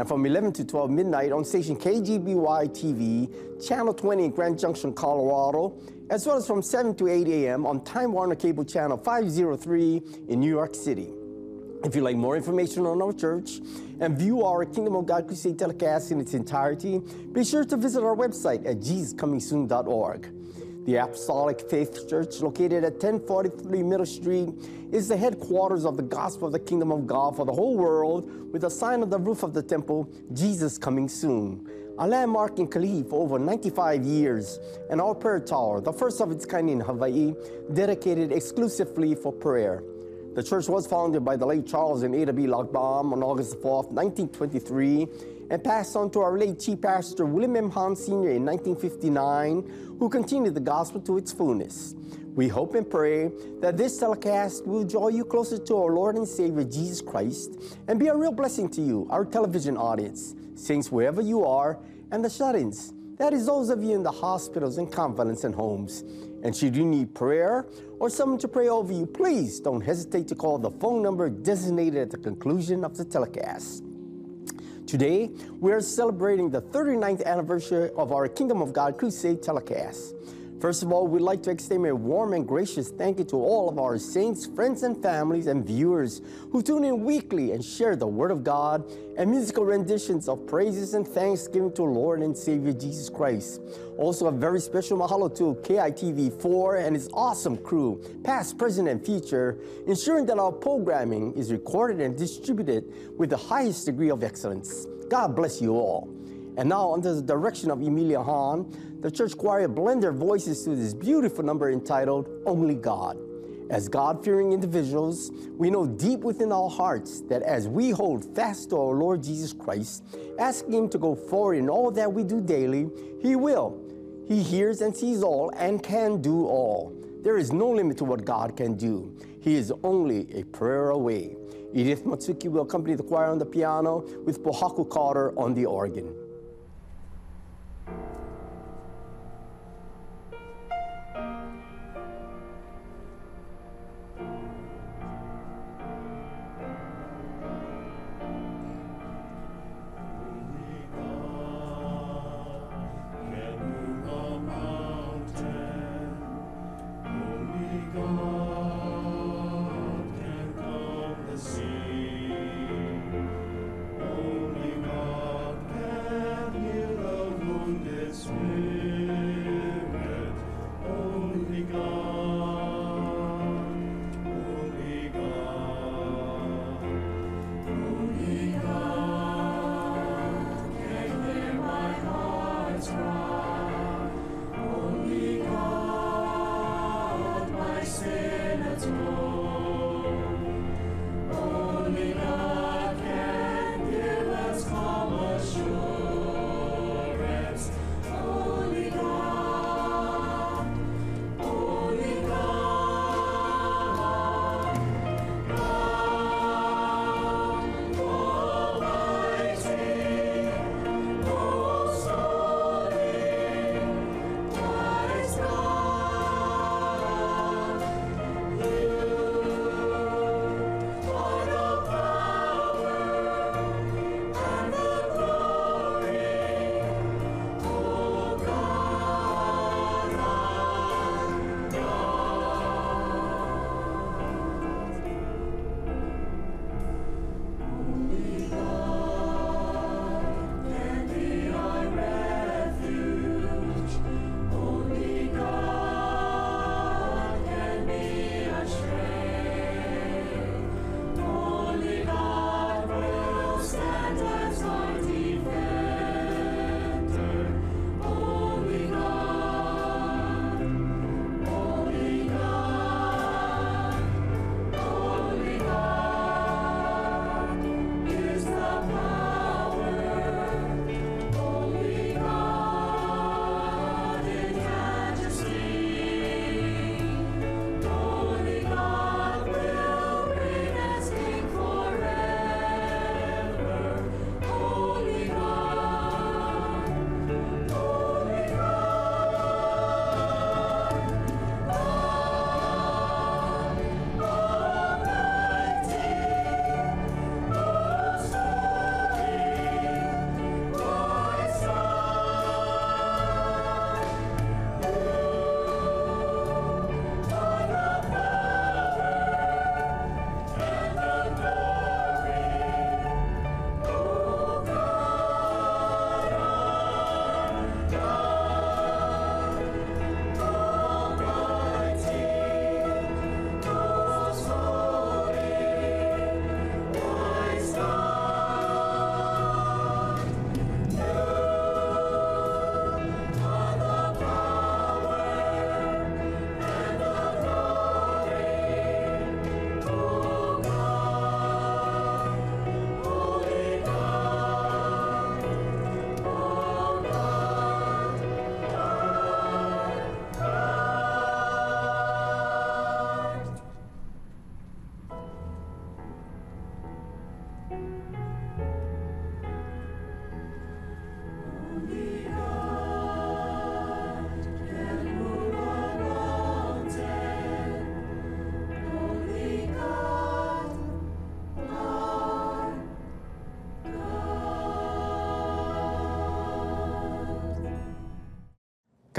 and from 11 to 12 midnight on station KGBY TV, Channel 20 in Grand Junction, Colorado, as well as from 7 to 8 a.m. on Time Warner Cable Channel 503 in New York City. If you'd like more information on our church and view our Kingdom of God Crusade telecast in its entirety, be sure to visit our website at jesuscomingsoon.org. The Apostolic Faith Church, located at 1043 Middle Street, is the headquarters of the gospel of the kingdom of God for the whole world, with a sign on the roof of the temple, Jesus coming soon. A landmark in Kalihi for over 95 years, and our prayer tower, the first of its kind in Hawaii, dedicated exclusively for prayer. The church was founded by the late Charles and Ada B. Lochbaum on August 4, 1923, and passed on to our late Chief Pastor William M. Hahn Sr. in 1959, who continued the gospel to its fullness. We hope and pray that this telecast will draw you closer to our Lord and Savior Jesus Christ and be a real blessing to you, our television audience, saints wherever you are, and the shut ins. That is, those of you in the hospitals and convalescent and homes. And should you need prayer or someone to pray over you, please don't hesitate to call the phone number designated at the conclusion of the telecast. Today, we are celebrating the 39th anniversary of our Kingdom of God Crusade telecast. First of all, we'd like to extend a warm and gracious thank you to all of our saints, friends, and families and viewers who tune in weekly and share the Word of God and musical renditions of praises and thanksgiving to Lord and Savior Jesus Christ. Also, a very special mahalo to KITV4 and its awesome crew, past, present, and future, ensuring that our programming is recorded and distributed with the highest degree of excellence. God bless you all. And now, under the direction of Emilia Hahn, the church choir blend their voices to this beautiful number entitled Only God. As God fearing individuals, we know deep within our hearts that as we hold fast to our Lord Jesus Christ, asking Him to go forward in all that we do daily, He will. He hears and sees all and can do all. There is no limit to what God can do. He is only a prayer away. Edith Matsuki will accompany the choir on the piano with Pohaku Carter on the organ.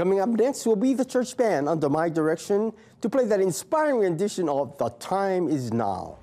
Coming up next will be the church band under my direction to play that inspiring rendition of The Time Is Now.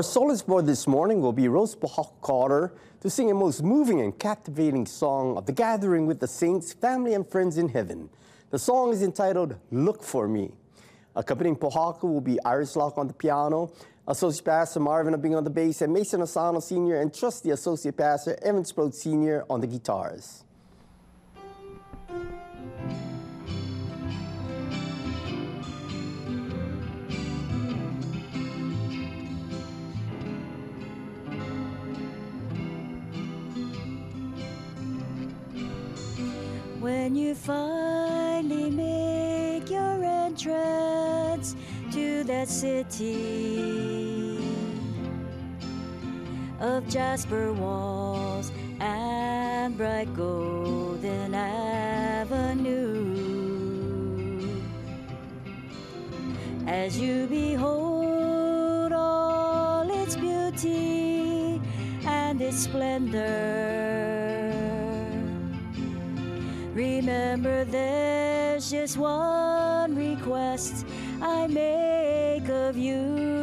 Our soloist for this morning will be Rose Carter to sing a most moving and captivating song of the gathering with the saints, family, and friends in heaven. The song is entitled Look for Me. Accompanying Pohaku will be Iris Locke on the piano, Associate Pastor Marvin Abing on the bass, and Mason Asano Sr. and Trusty Associate Pastor Evan Sproat Sr. on the guitars. When you finally make your entrance to that city of jasper walls and bright golden avenue, as you behold all its beauty and its splendor. Remember, there's just one request I make of you.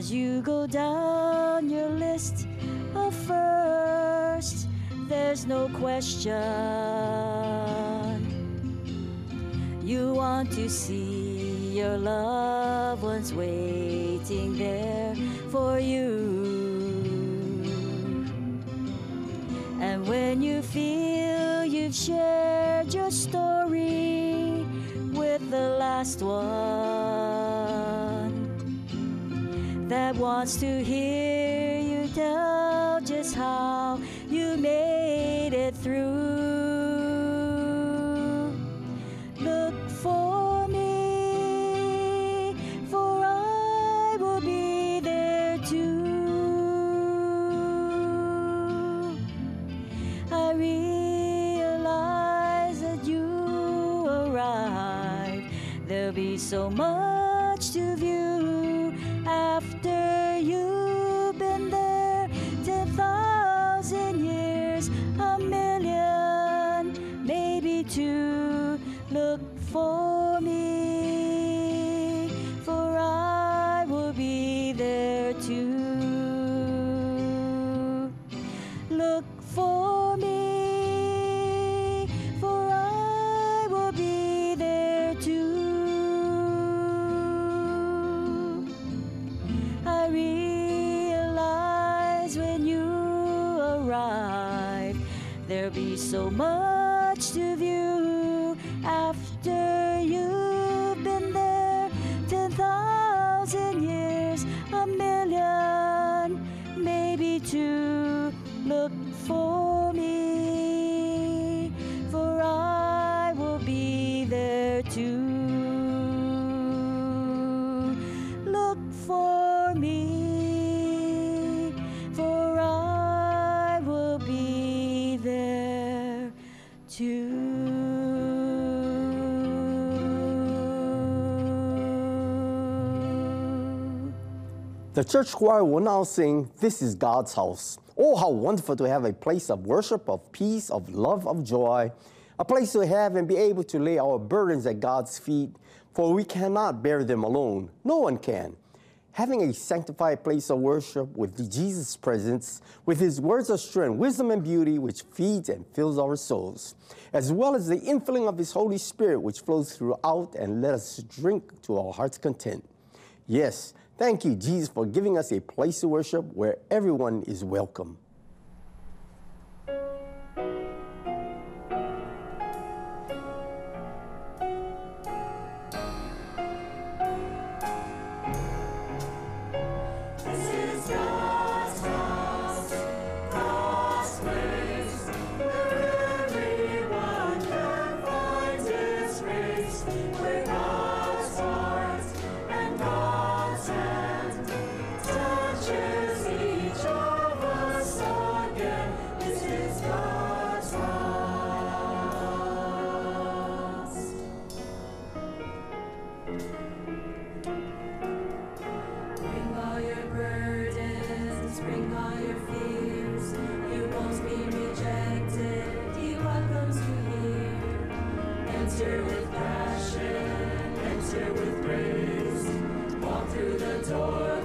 As you go down your list of first, there's no question. You want to see your loved ones waiting there for you. And when you feel you've shared your story with the last one wants to hear you tell just how you made it through. Look for me, for I will be there too. I realize that you arrived. There'll be so much Look for me, for I will be there too. Look for me, for I will be there too. The church choir will now sing, This is God's House. Oh, how wonderful to have a place of worship, of peace, of love, of joy, a place to have and be able to lay our burdens at God's feet, for we cannot bear them alone. No one can. Having a sanctified place of worship with Jesus' presence, with his words of strength, wisdom, and beauty, which feeds and fills our souls, as well as the infilling of his Holy Spirit, which flows throughout and let us drink to our heart's content. Yes, thank you, Jesus, for giving us a place to worship where everyone is welcome. Just the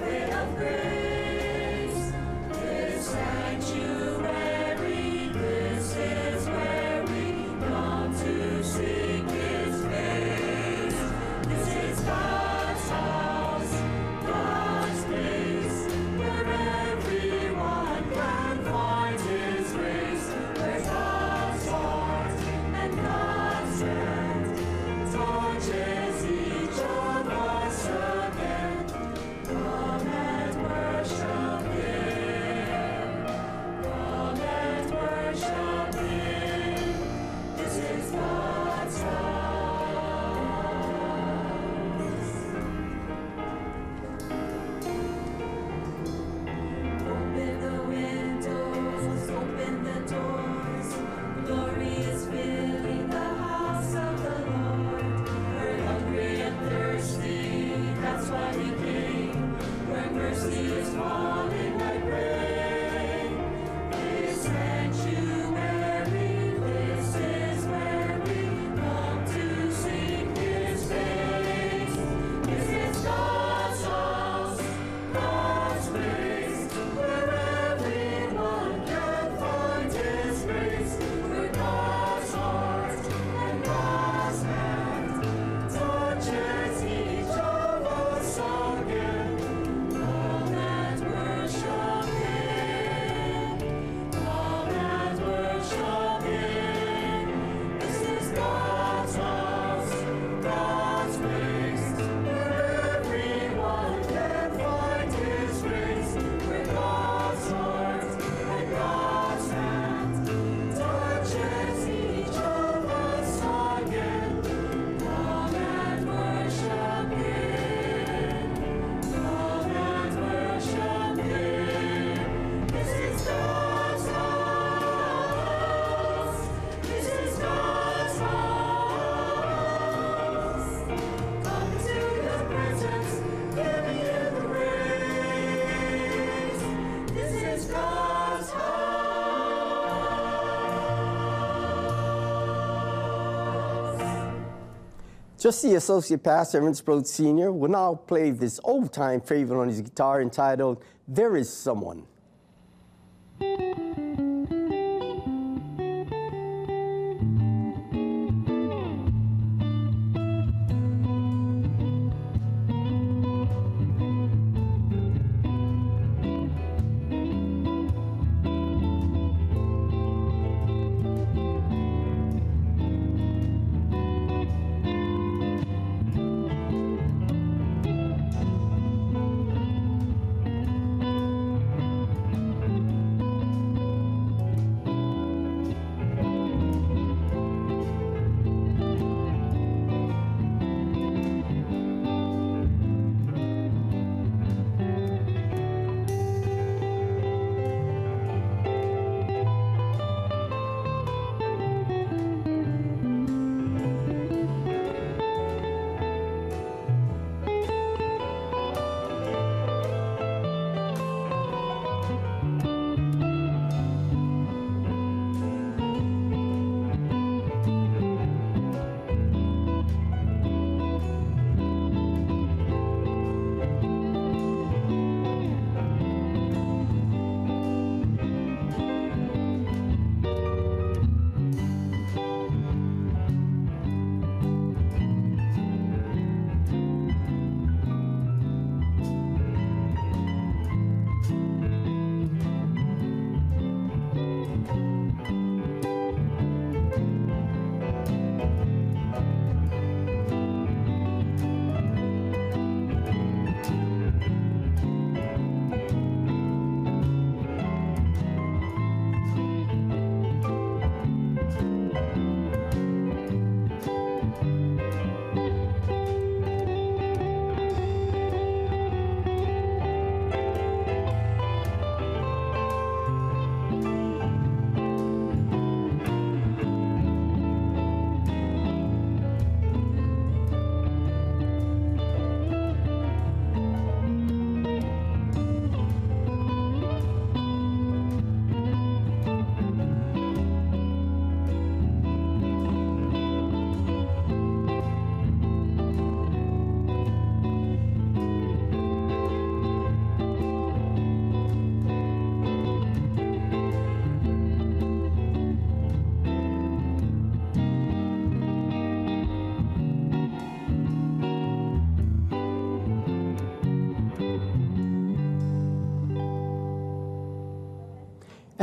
Just the associate Pastor, Evan Sproat Sr., will now play this old time favorite on his guitar entitled There Is Someone.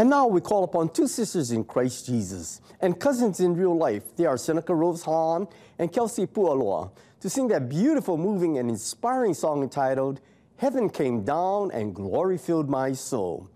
And now we call upon two sisters in Christ Jesus and cousins in real life. They are Seneca Rose Hahn and Kelsey Pualoa to sing that beautiful, moving, and inspiring song entitled Heaven Came Down and Glory Filled My Soul.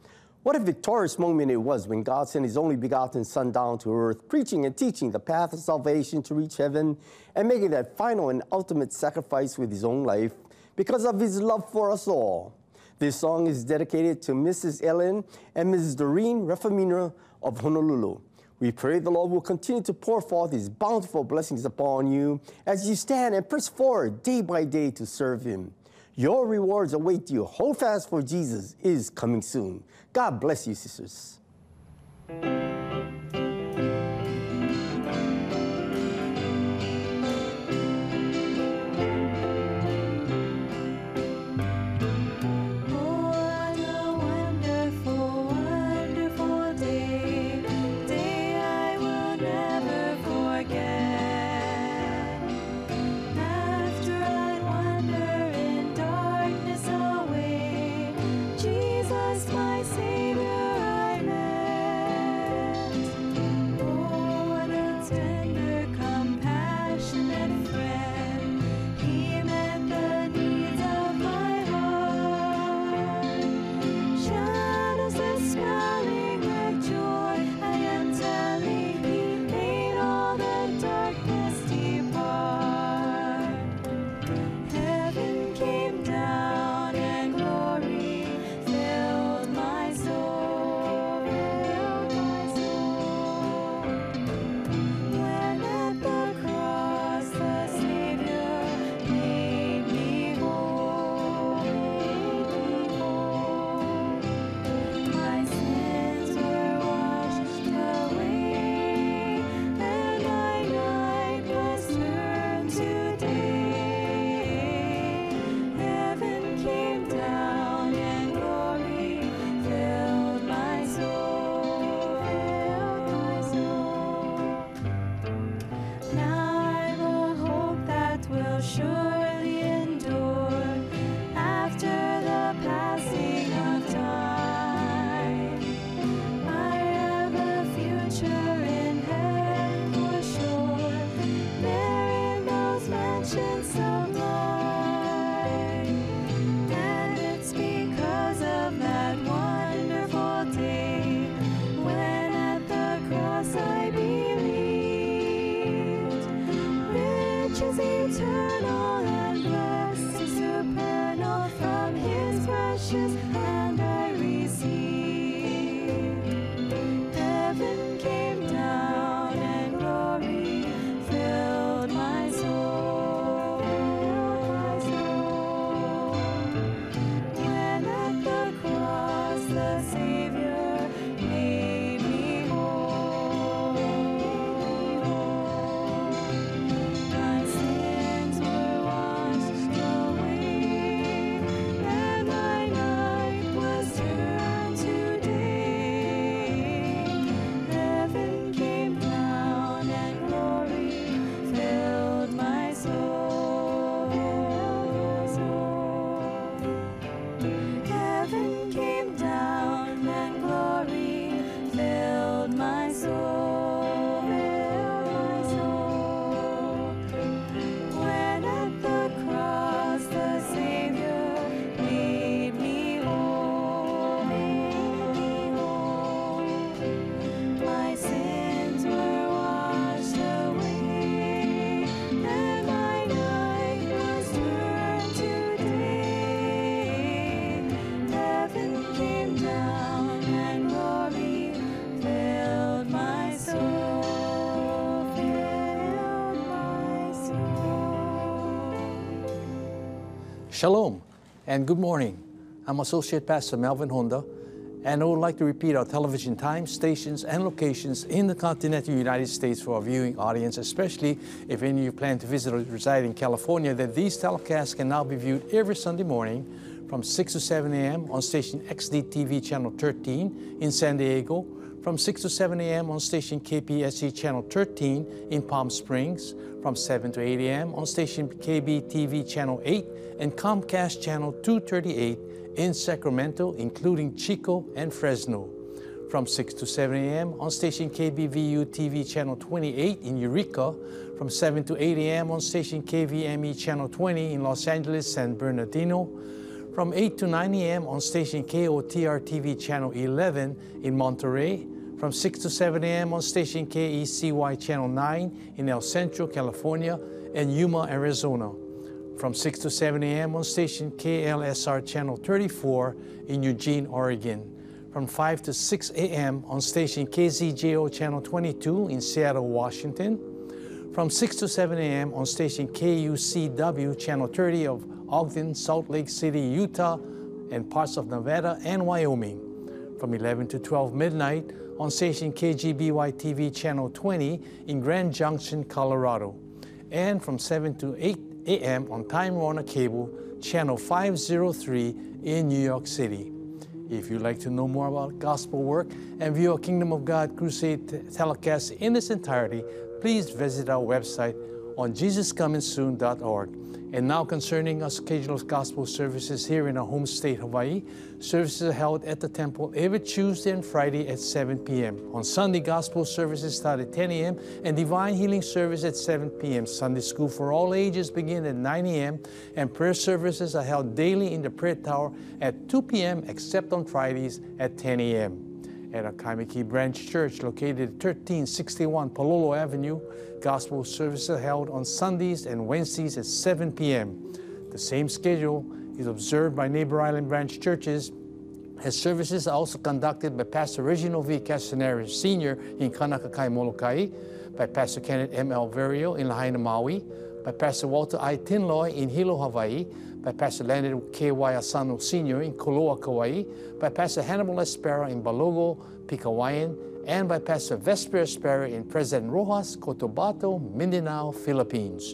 What a victorious moment it was when God sent his only begotten Son down to earth, preaching and teaching the path of salvation to reach heaven and making that final and ultimate sacrifice with his own life because of his love for us all. This song is dedicated to Mrs. Ellen and Mrs. Doreen Refamina of Honolulu. We pray the Lord will continue to pour forth his bountiful blessings upon you as you stand and press forward day by day to serve him. Your rewards await you. Hold fast for Jesus is coming soon. God bless you, sisters. Shalom and good morning. I'm Associate Pastor Melvin Honda, and I would like to repeat our television times, stations, and locations in the continental United States for our viewing audience, especially if any of you plan to visit or reside in California, that these telecasts can now be viewed every Sunday morning from 6 to 7 a.m. on station XDTV channel 13 in San Diego, from 6 to 7 a.m. on station KPSC channel 13 in Palm Springs, from 7 to 8 a.m. on station KBTV channel 8 and Comcast channel 238 in Sacramento, including Chico and Fresno. from 6 to 7 a.m. on station KBVU TV channel 28 in Eureka, from 7 to 8 a.m. on station KVME channel 20 in Los Angeles, San Bernardino, from 8 to 9 a.m. on station KOTR TV channel 11 in Monterey, from 6 to 7 a.m. on station KECY channel 9 in El Centro, California, and Yuma, Arizona, from 6 to 7 a.m. on station KLSR channel 34 in Eugene, Oregon from 5 to 6 a.m. on station KZJO Channel 22 in Seattle, Washington, from 6 to 7 a.m. on station KUCW Channel 30 of Ogden, Salt Lake City, Utah, and parts of Nevada and Wyoming, from 11 to 12 midnight on station KGBY TV Channel 20 in Grand Junction, Colorado, and from 7 to 8 a.m. on Time Warner Cable Channel 503 in New York City. If you'd like to know more about gospel work and view a Kingdom of God Crusade telecast in its entirety, please visit our website on jesuscomingsoon.org. And now concerning our scheduled gospel services here in our home state, Hawaii, services are held at the temple every Tuesday and Friday at 7 p.m. On Sunday, gospel services start at 10 a.m. and divine healing service at 7 p.m. Sunday school for all ages begin at 9 a.m. and prayer services are held daily in the prayer tower at 2 p.m. except on Fridays at 10 a.m at Kaimuki Branch Church located at 1361 Palolo Avenue. Gospel services are held on Sundays and Wednesdays at 7 p.m. The same schedule is observed by neighbor island branch churches as services are also conducted by Pastor Reginald V. Castanera Sr. in Kaunakakai, Molokai, by Pastor Kenneth M. Alverio in Lahaina, Maui, by Pastor Walter I. Tinloy in Hilo, Hawaii, by Pastor Leonard K.Y. Asano Sr. in Koloa, Kauai, by Pastor Hannibal Espera in Balogo, Pigcawayan, and by Pastor Vesper Espera in President Roxas, Cotabato, Mindanao, Philippines.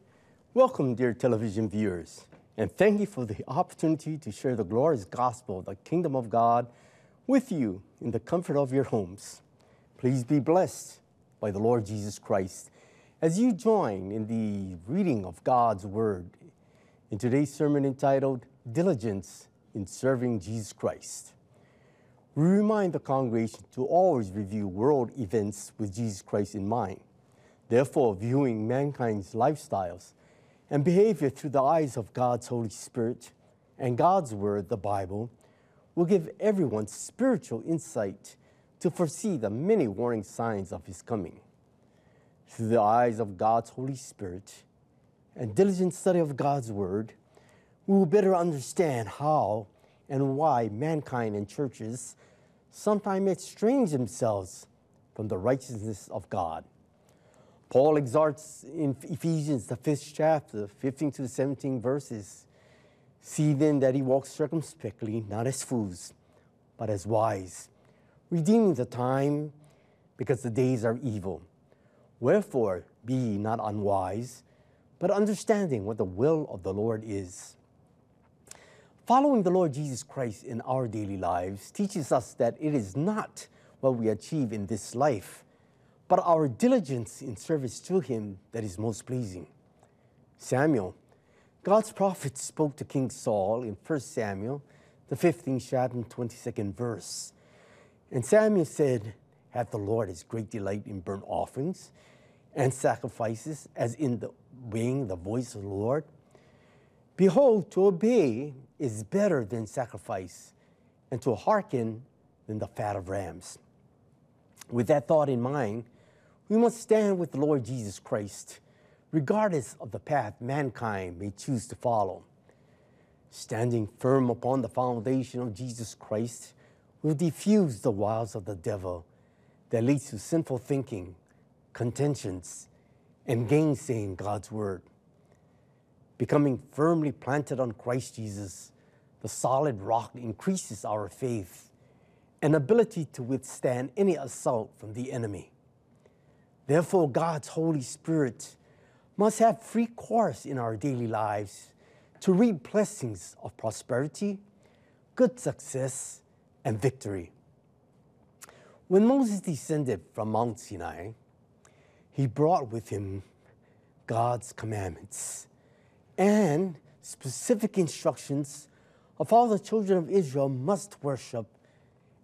Welcome, dear television viewers, and thank you for the opportunity to share the glorious gospel of the kingdom of God with you in the comfort of your homes. Please be blessed by the Lord Jesus Christ as you join in the reading of God's word in today's sermon entitled Diligence in Serving Jesus Christ. We remind the congregation to always review world events with Jesus Christ in mind. Therefore, viewing mankind's lifestyles and behavior through the eyes of God's Holy Spirit and God's Word, the Bible, will give everyone spiritual insight to foresee the many warning signs of His coming. Through the eyes of God's Holy Spirit and diligent study of God's Word, we will better understand how and why mankind and churches sometimes estrange themselves from the righteousness of God. Paul exhorts in Ephesians, the fifth chapter, 15 to the 17 verses See then that he walks circumspectly, not as fools, but as wise, redeeming the time because the days are evil. Wherefore, be ye not unwise, but understanding what the will of the Lord is. Following the Lord Jesus Christ in our daily lives teaches us that it is not what we achieve in this life but our diligence in service to him that is most pleasing. Samuel, God's prophet, spoke to King Saul in 1 Samuel, the 15th chapter, 22nd verse. And Samuel said, Hath the Lord his great delight in burnt offerings and sacrifices, as in the obeying the voice of the Lord? Behold, to obey is better than sacrifice, and to hearken than the fat of rams. With that thought in mind, we must stand with the Lord Jesus Christ, regardless of the path mankind may choose to follow. Standing firm upon the foundation of Jesus Christ will diffuse the wiles of the devil that leads to sinful thinking, contentions, and gainsaying God's word. Becoming firmly planted on Christ Jesus, the solid rock increases our faith and ability to withstand any assault from the enemy. Therefore, God's Holy Spirit must have free course in our daily lives to reap blessings of prosperity, good success, and victory. When Moses descended from Mount Sinai, he brought with him God's commandments and specific instructions of how the children of Israel must worship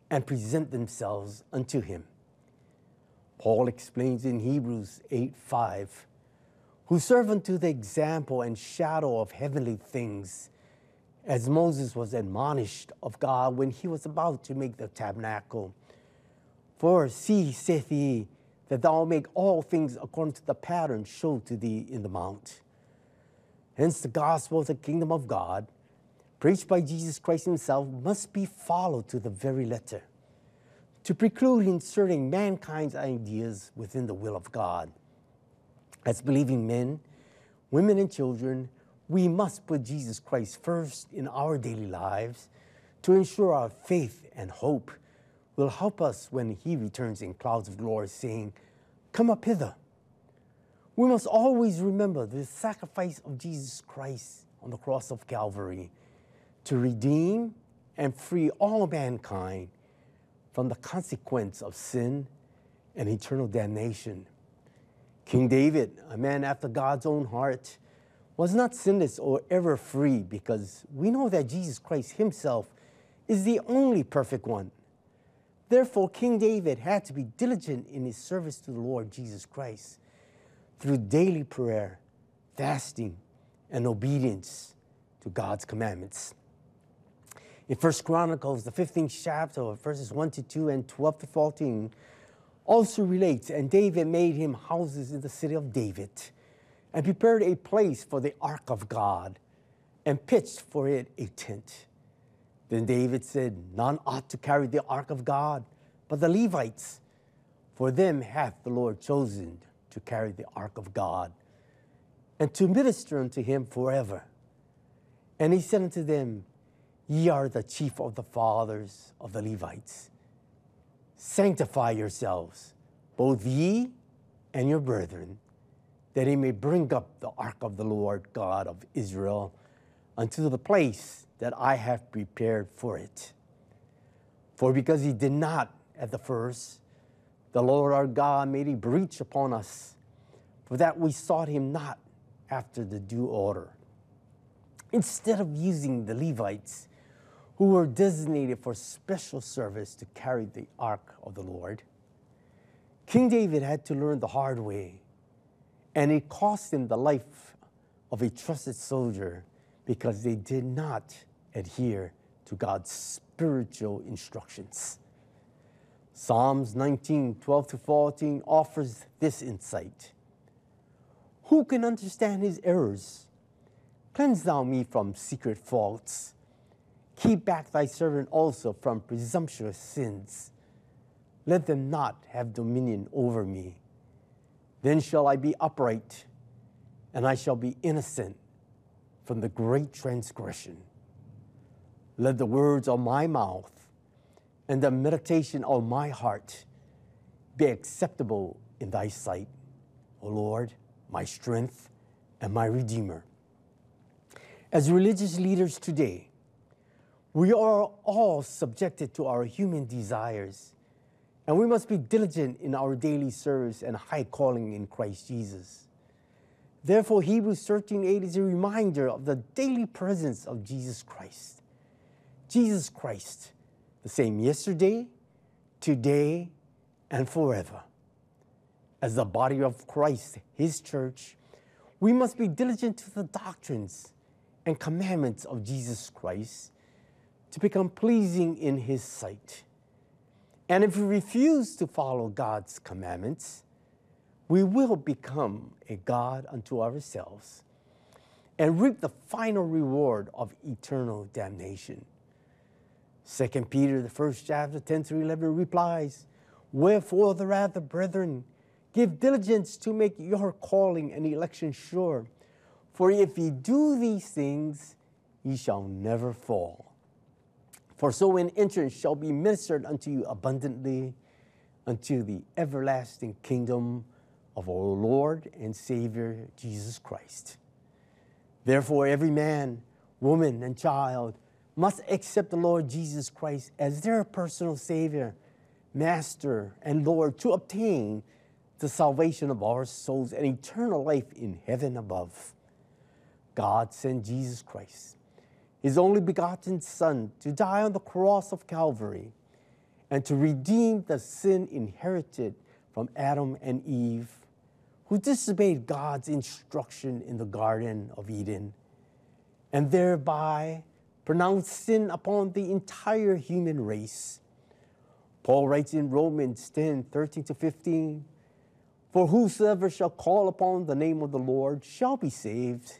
and present themselves unto him. Paul explains in Hebrews 8 5, who serve unto the example and shadow of heavenly things, as Moses was admonished of God when he was about to make the tabernacle. For see, saith he, that thou make all things according to the pattern showed to thee in the mount. Hence, the gospel of the kingdom of God, preached by Jesus Christ himself, must be followed to the very letter to preclude inserting mankind's ideas within the will of God. As believing men, women, and children, we must put Jesus Christ first in our daily lives to ensure our faith and hope will help us when he returns in clouds of glory, saying, Come up hither. We must always remember the sacrifice of Jesus Christ on the cross of Calvary to redeem and free all mankind from the consequence of sin and eternal damnation. King David, a man after God's own heart, was not sinless or ever free because we know that Jesus Christ himself is the only perfect one. Therefore, King David had to be diligent in his service to the Lord Jesus Christ through daily prayer, fasting, and obedience to God's commandments. In First Chronicles, the 15th chapter, verses 1 to 2 and 12 to 14, also relates, and David made him houses in the city of David, and prepared a place for the ark of God, and pitched for it a tent. Then David said, None ought to carry the ark of God, but the Levites, for them hath the Lord chosen to carry the ark of God, and to minister unto him forever. And he said unto them, Ye are the chief of the fathers of the Levites. Sanctify yourselves, both ye and your brethren, that he may bring up the ark of the Lord God of Israel unto the place that I have prepared for it. For because he did not at the first, the Lord our God made a breach upon us, for that we sought him not after the due order. Instead of using the Levites, who were designated for special service to carry the ark of the Lord, King David had to learn the hard way, and it cost him the life of a trusted soldier because they did not adhere to God's spiritual instructions. Psalms 19, 12 to 14 offers this insight. Who can understand his errors? Cleanse thou me from secret faults. Keep back thy servant also from presumptuous sins. Let them not have dominion over me. Then shall I be upright, and I shall be innocent from the great transgression. Let the words of my mouth and the meditation of my heart be acceptable in thy sight, O Lord, my strength and my redeemer. As religious leaders today, we are all subjected to our human desires, and we must be diligent in our daily service and high calling in Christ Jesus. Therefore, Hebrews 13 8 is a reminder of the daily presence of Jesus Christ. Jesus Christ, the same yesterday, today, and forever. As the body of Christ, His church, we must be diligent to the doctrines and commandments of Jesus Christ to become pleasing in His sight. And if we refuse to follow God's commandments, we will become a God unto ourselves and reap the final reward of eternal damnation. 2 Peter, the first chapter, 10 through 11, replies, Wherefore the rather, brethren, give diligence to make your calling and election sure. For if ye do these things, ye shall never fall. For so an entrance shall be ministered unto you abundantly unto the everlasting kingdom of our Lord and Savior Jesus Christ. Therefore, every man, woman, and child must accept the Lord Jesus Christ as their personal Savior, Master, and Lord to obtain the salvation of our souls and eternal life in heaven above. God sent Jesus Christ, his only begotten Son, to die on the cross of Calvary and to redeem the sin inherited from Adam and Eve, who disobeyed God's instruction in the Garden of Eden, and thereby pronounced sin upon the entire human race. Paul writes in Romans 10 13 to 15, For whosoever shall call upon the name of the Lord shall be saved.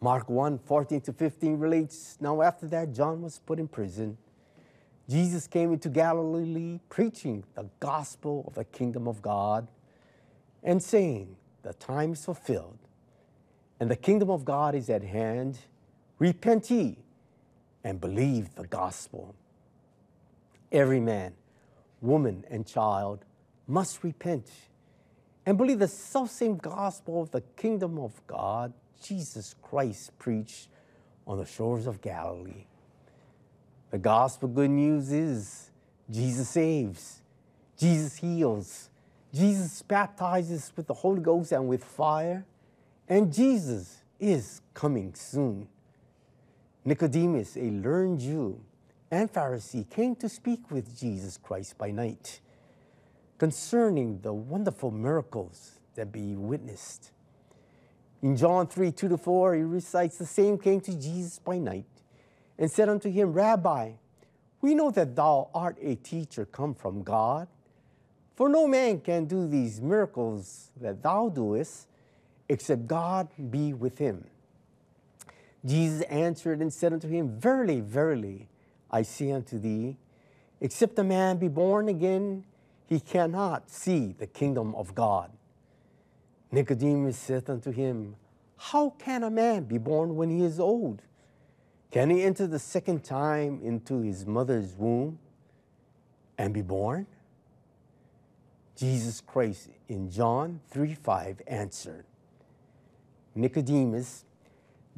Mark 1 14 to 15 relates Now, after that, John was put in prison. Jesus came into Galilee preaching the gospel of the kingdom of God and saying, The time is fulfilled and the kingdom of God is at hand. Repent ye and believe the gospel. Every man, woman, and child must repent and believe the selfsame gospel of the kingdom of God Jesus Christ preached on the shores of Galilee. The gospel good news is Jesus saves, Jesus heals, Jesus baptizes with the Holy Ghost and with fire, and Jesus is coming soon. Nicodemus, a learned Jew and Pharisee, came to speak with Jesus Christ by night concerning the wonderful miracles that be witnessed. In John 3 2 to 4, he recites, The same came to Jesus by night and said unto him, Rabbi, we know that thou art a teacher come from God, for no man can do these miracles that thou doest except God be with him. Jesus answered and said unto him, Verily, verily, I say unto thee, except a man be born again, he cannot see the kingdom of God. Nicodemus saith unto him, How can a man be born when he is old? Can he enter the second time into his mother's womb and be born? Jesus Christ in John 3 5 answered, Nicodemus,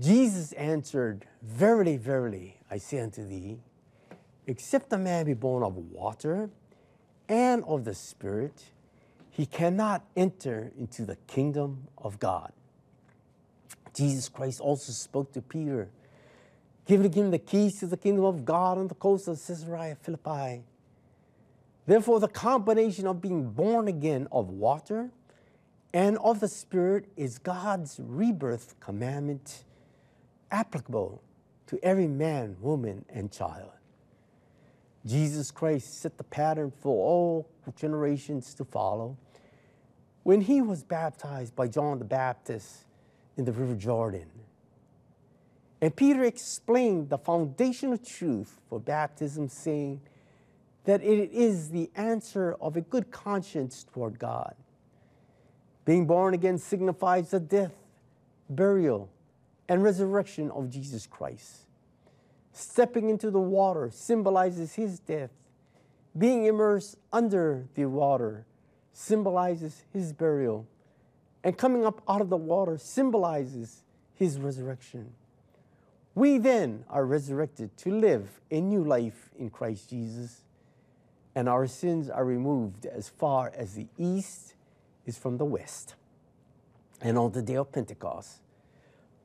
Jesus answered, Verily, verily, I say unto thee, except a man be born of water and of the Spirit, he cannot enter into the kingdom of God. Jesus Christ also spoke to Peter, giving him the keys to the kingdom of God on the coast of Caesarea Philippi. Therefore, the combination of being born again of water and of the Spirit is God's rebirth commandment applicable to every man, woman, and child. Jesus Christ set the pattern for all generations to follow. When he was baptized by John the Baptist in the River Jordan, and Peter explained the foundational truth for baptism, saying that it is the answer of a good conscience toward God. Being born again signifies the death, burial, and resurrection of Jesus Christ. Stepping into the water symbolizes his death. Being immersed under the water symbolizes his burial. And coming up out of the water symbolizes his resurrection. We then are resurrected to live a new life in Christ Jesus, and our sins are removed as far as the east is from the west. And on the day of Pentecost,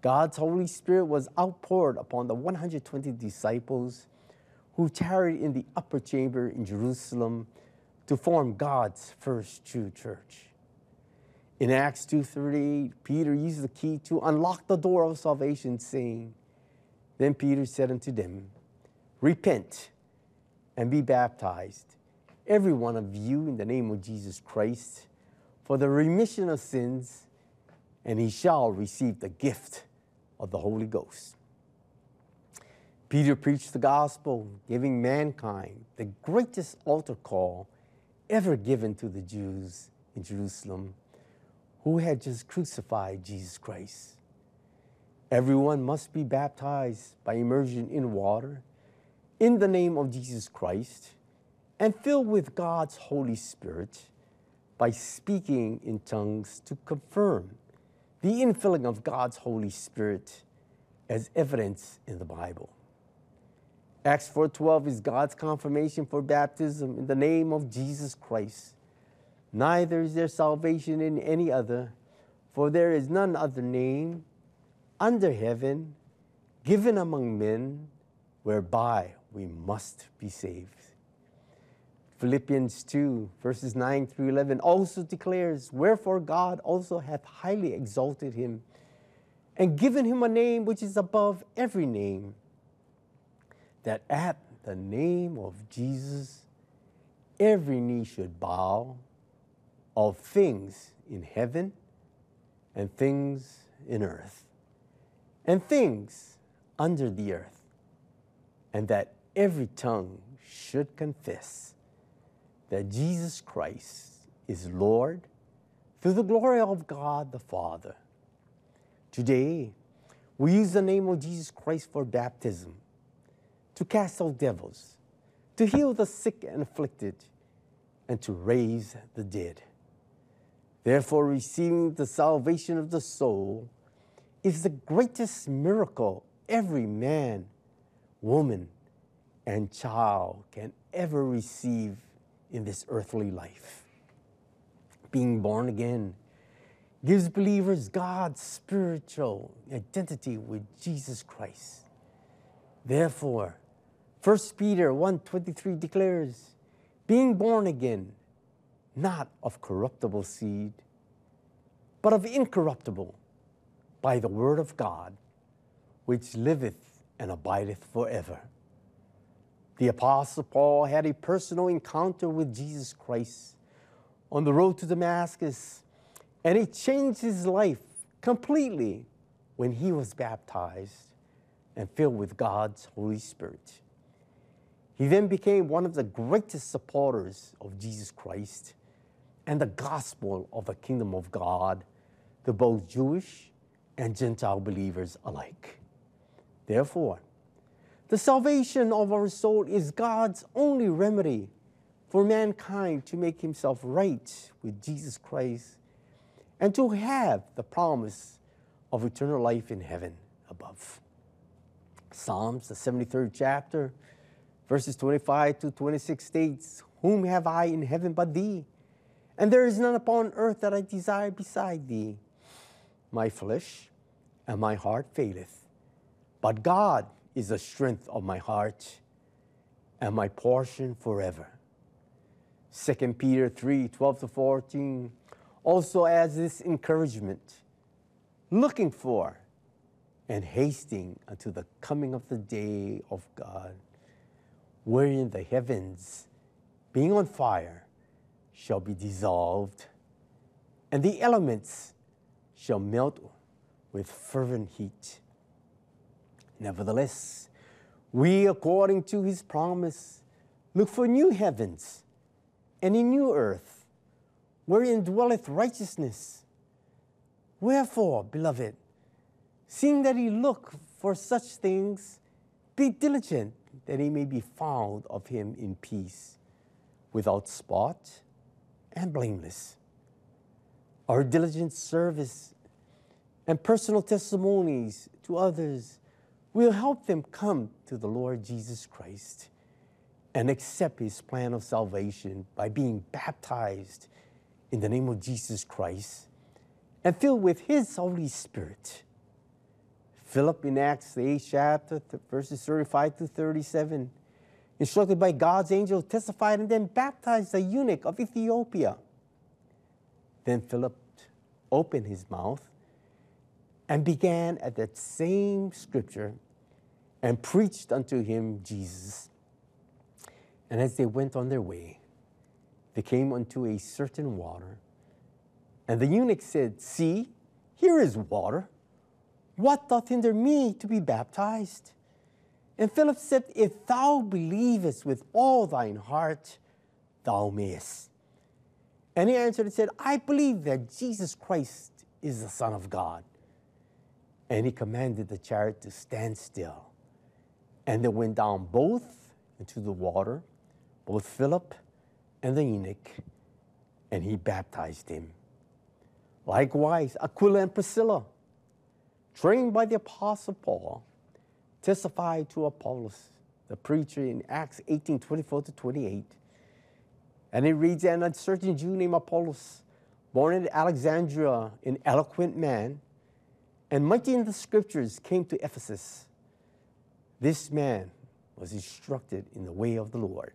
God's Holy Spirit was outpoured upon the 120 disciples who tarried in the upper chamber in Jerusalem to form God's first true church. In Acts 2:38, Peter used the key to unlock the door of salvation, saying, Then Peter said unto them, Repent and be baptized, every one of you, in the name of Jesus Christ, for the remission of sins, and he shall receive the gift of the Holy Ghost. Peter preached the gospel, giving mankind the greatest altar call ever given to the Jews in Jerusalem who had just crucified Jesus Christ. Everyone must be baptized by immersion in water in the name of Jesus Christ and filled with God's Holy Spirit by speaking in tongues to confirm the infilling of God's Holy Spirit as evidence in the Bible. Acts 4:12 is God's confirmation for baptism in the name of Jesus Christ. Neither is there salvation in any other, for there is none other name under heaven given among men whereby we must be saved. Philippians 2, verses 9 through 11 also declares, Wherefore God also hath highly exalted him and given him a name which is above every name that at the name of Jesus, every knee should bow of things in heaven and things in earth and things under the earth, and that every tongue should confess that Jesus Christ is Lord through the glory of God the Father. Today, we use the name of Jesus Christ for baptism to cast out devils, to heal the sick and afflicted, and to raise the dead. Therefore, receiving the salvation of the soul is the greatest miracle every man, woman, and child can ever receive in this earthly life. Being born again gives believers God's spiritual identity with Jesus Christ. Therefore, 1 Peter 1:23 declares, being born again, not of corruptible seed, but of incorruptible, by the word of God, which liveth and abideth forever. The Apostle Paul had a personal encounter with Jesus Christ on the road to Damascus, and it changed his life completely when he was baptized and filled with God's Holy Spirit. He then became one of the greatest supporters of Jesus Christ and the gospel of the kingdom of God to both Jewish and Gentile believers alike. Therefore, the salvation of our soul is God's only remedy for mankind to make himself right with Jesus Christ and to have the promise of eternal life in heaven above. Psalms, the 73rd chapter, verses 25 to 26 states, Whom have I in heaven but thee? And there is none upon earth that I desire beside thee. My flesh and my heart faileth, but God is the strength of my heart and my portion forever. 2 Peter 3 12 to 14 also adds this encouragement looking for and hasting unto the coming of the day of God, wherein the heavens, being on fire, shall be dissolved, and the elements shall melt with fervent heat. Nevertheless, we, according to his promise, look for new heavens and a new earth, wherein dwelleth righteousness. Wherefore, beloved, seeing that ye look for such things, be diligent that he may be found of him in peace, without spot and blameless. Our diligent service and personal testimonies to others will help them come to the Lord Jesus Christ and accept his plan of salvation by being baptized in the name of Jesus Christ and filled with his Holy Spirit. Philip in Acts, the 8th chapter, verses 35 to 37, instructed by God's angel, testified and then baptized the eunuch of Ethiopia. Then Philip opened his mouth and began at that same scripture and preached unto him Jesus. And as they went on their way, they came unto a certain water. And the eunuch said, See, here is water. What doth hinder me to be baptized? And Philip said, If thou believest with all thine heart, thou mayest. And he answered and said, I believe that Jesus Christ is the Son of God. And he commanded the chariot to stand still. And they went down both into the water, both Philip and the eunuch, and he baptized him. Likewise, Aquila and Priscilla, trained by the Apostle Paul, testified to Apollos, the preacher in Acts 18 24 to 28. And it reads, And a certain Jew named Apollos, born in Alexandria, an eloquent man, and mighty in the scriptures, came to Ephesus. This man was instructed in the way of the Lord.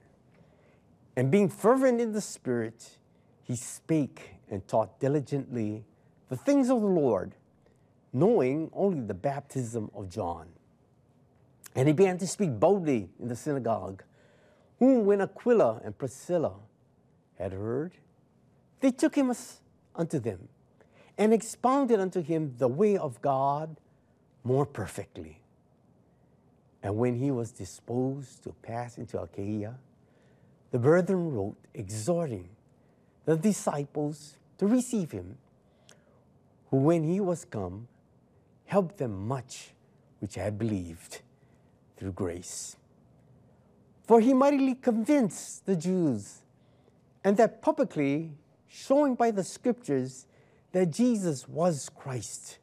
And being fervent in the Spirit, he spake and taught diligently the things of the Lord, knowing only the baptism of John. And he began to speak boldly in the synagogue, whom when Aquila and Priscilla had heard, they took him unto them and expounded unto him the way of God more perfectly. And when he was disposed to pass into Achaia, the brethren wrote, exhorting the disciples to receive him, who when he was come, helped them much which had believed through grace. For he mightily convinced the Jews, and that publicly showing by the scriptures that Jesus was Christ.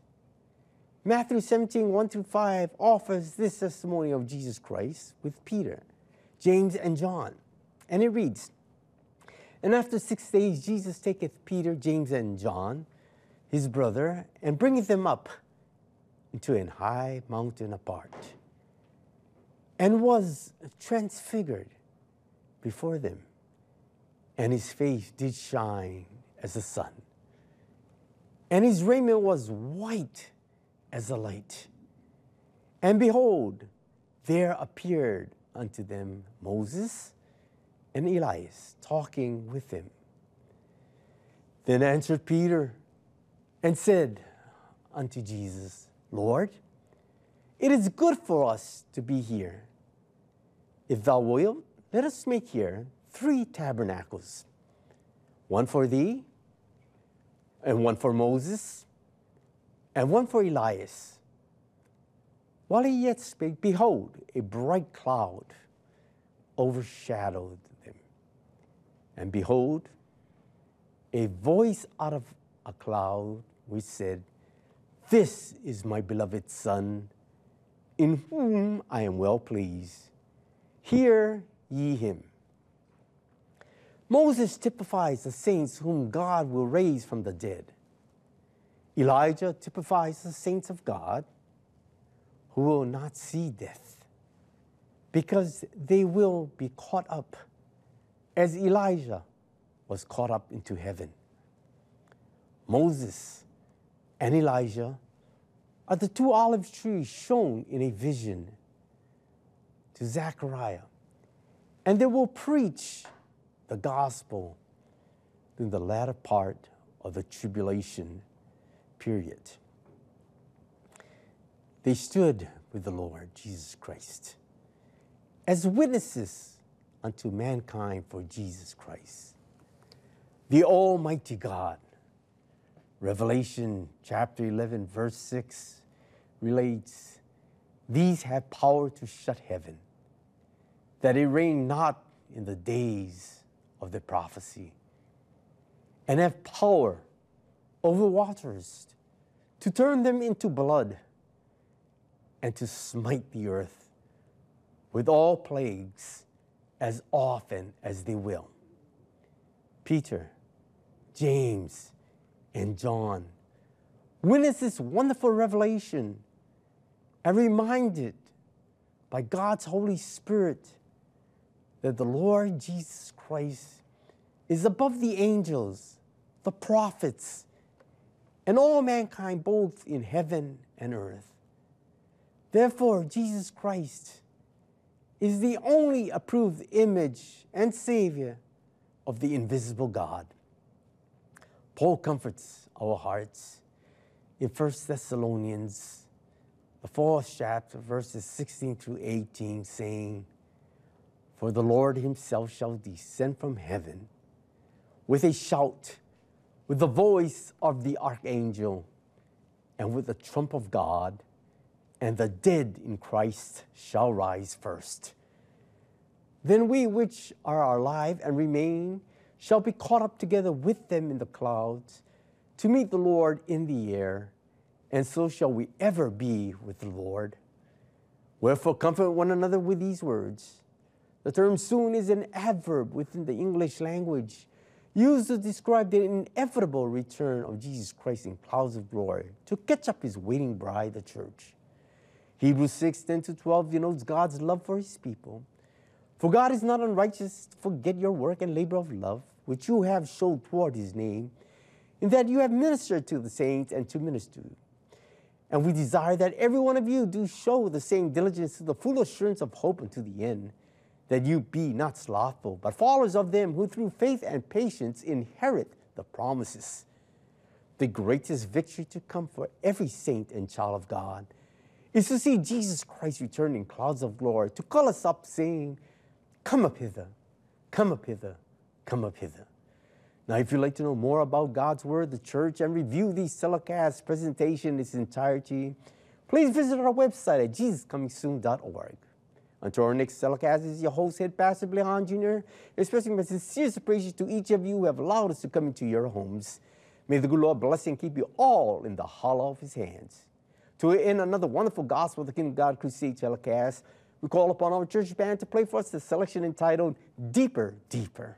Matthew 17, 1 through 5 offers this testimony of Jesus Christ with Peter, James, and John. And it reads And after six days, Jesus taketh Peter, James, and John, his brother, and bringeth them up into an high mountain apart, and was transfigured before them. And his face did shine as the sun, and his raiment was white as the light. And behold, there appeared unto them Moses and Elias talking with him. Then answered Peter and said unto Jesus, Lord, it is good for us to be here. If thou wilt, let us make here three tabernacles one for thee, and one for Moses, and one for Elias. While he yet spake, behold, a bright cloud overshadowed them. And behold, a voice out of a cloud which said, This is my beloved Son, in whom I am well pleased. Hear ye him. Moses typifies the saints whom God will raise from the dead. Elijah typifies the saints of God who will not see death because they will be caught up as Elijah was caught up into heaven. Moses and Elijah are the two olive trees shown in a vision to Zechariah. And they will preach the gospel in the latter part of the tribulation period. They stood with the Lord Jesus Christ as witnesses unto mankind for Jesus Christ. The Almighty God, Revelation chapter 11, verse 6 relates, These have power to shut heaven, that it rain not in the days of the prophecy, and have power over waters to turn them into blood and to smite the earth with all plagues as often as they will. Peter, James, and John witness this wonderful revelation and reminded by God's Holy Spirit that the Lord Jesus Christ is above the angels, the prophets, and all mankind, both in heaven and earth. Therefore, Jesus Christ is the only approved image and Savior of the invisible God. Paul comforts our hearts in 1 Thessalonians, the fourth chapter, verses 16 through 18, saying, For the Lord himself shall descend from heaven with a shout, with the voice of the archangel, and with the trump of God, and the dead in Christ shall rise first. Then we which are alive and remain shall be caught up together with them in the clouds to meet the Lord in the air, and so shall we ever be with the Lord. Wherefore, comfort one another with these words. The term soon is an adverb within the English language used to describe the inevitable return of Jesus Christ in clouds of glory to catch up his waiting bride, the church. Hebrews 6 10 to 12 denotes God's love for his people. For God is not unrighteous to forget your work and labor of love, which you have showed toward his name, in that you have ministered to the saints and to minister. And we desire that every one of you do show the same diligence to the full assurance of hope unto the end, that you be not slothful, but followers of them who through faith and patience inherit the promises. The greatest victory to come for every saint and child of God is to see Jesus Christ return in clouds of glory to call us up, saying, Come up hither, come up hither, come up hither. Now, if you'd like to know more about God's Word, the church, and review these telecasts presentation in its entirety, please visit our website at jesuscomingsoon.org. Until our next telecast, this is your host, Head Pastor Billy Hahn Jr., expressing my sincerest appreciation to each of you who have allowed us to come into your homes. May the good Lord bless and keep you all in the hollow of his hands. To end another wonderful Gospel of the Kingdom of God Crusade telecast, we call upon our church band to play for us the selection entitled Deeper, Deeper.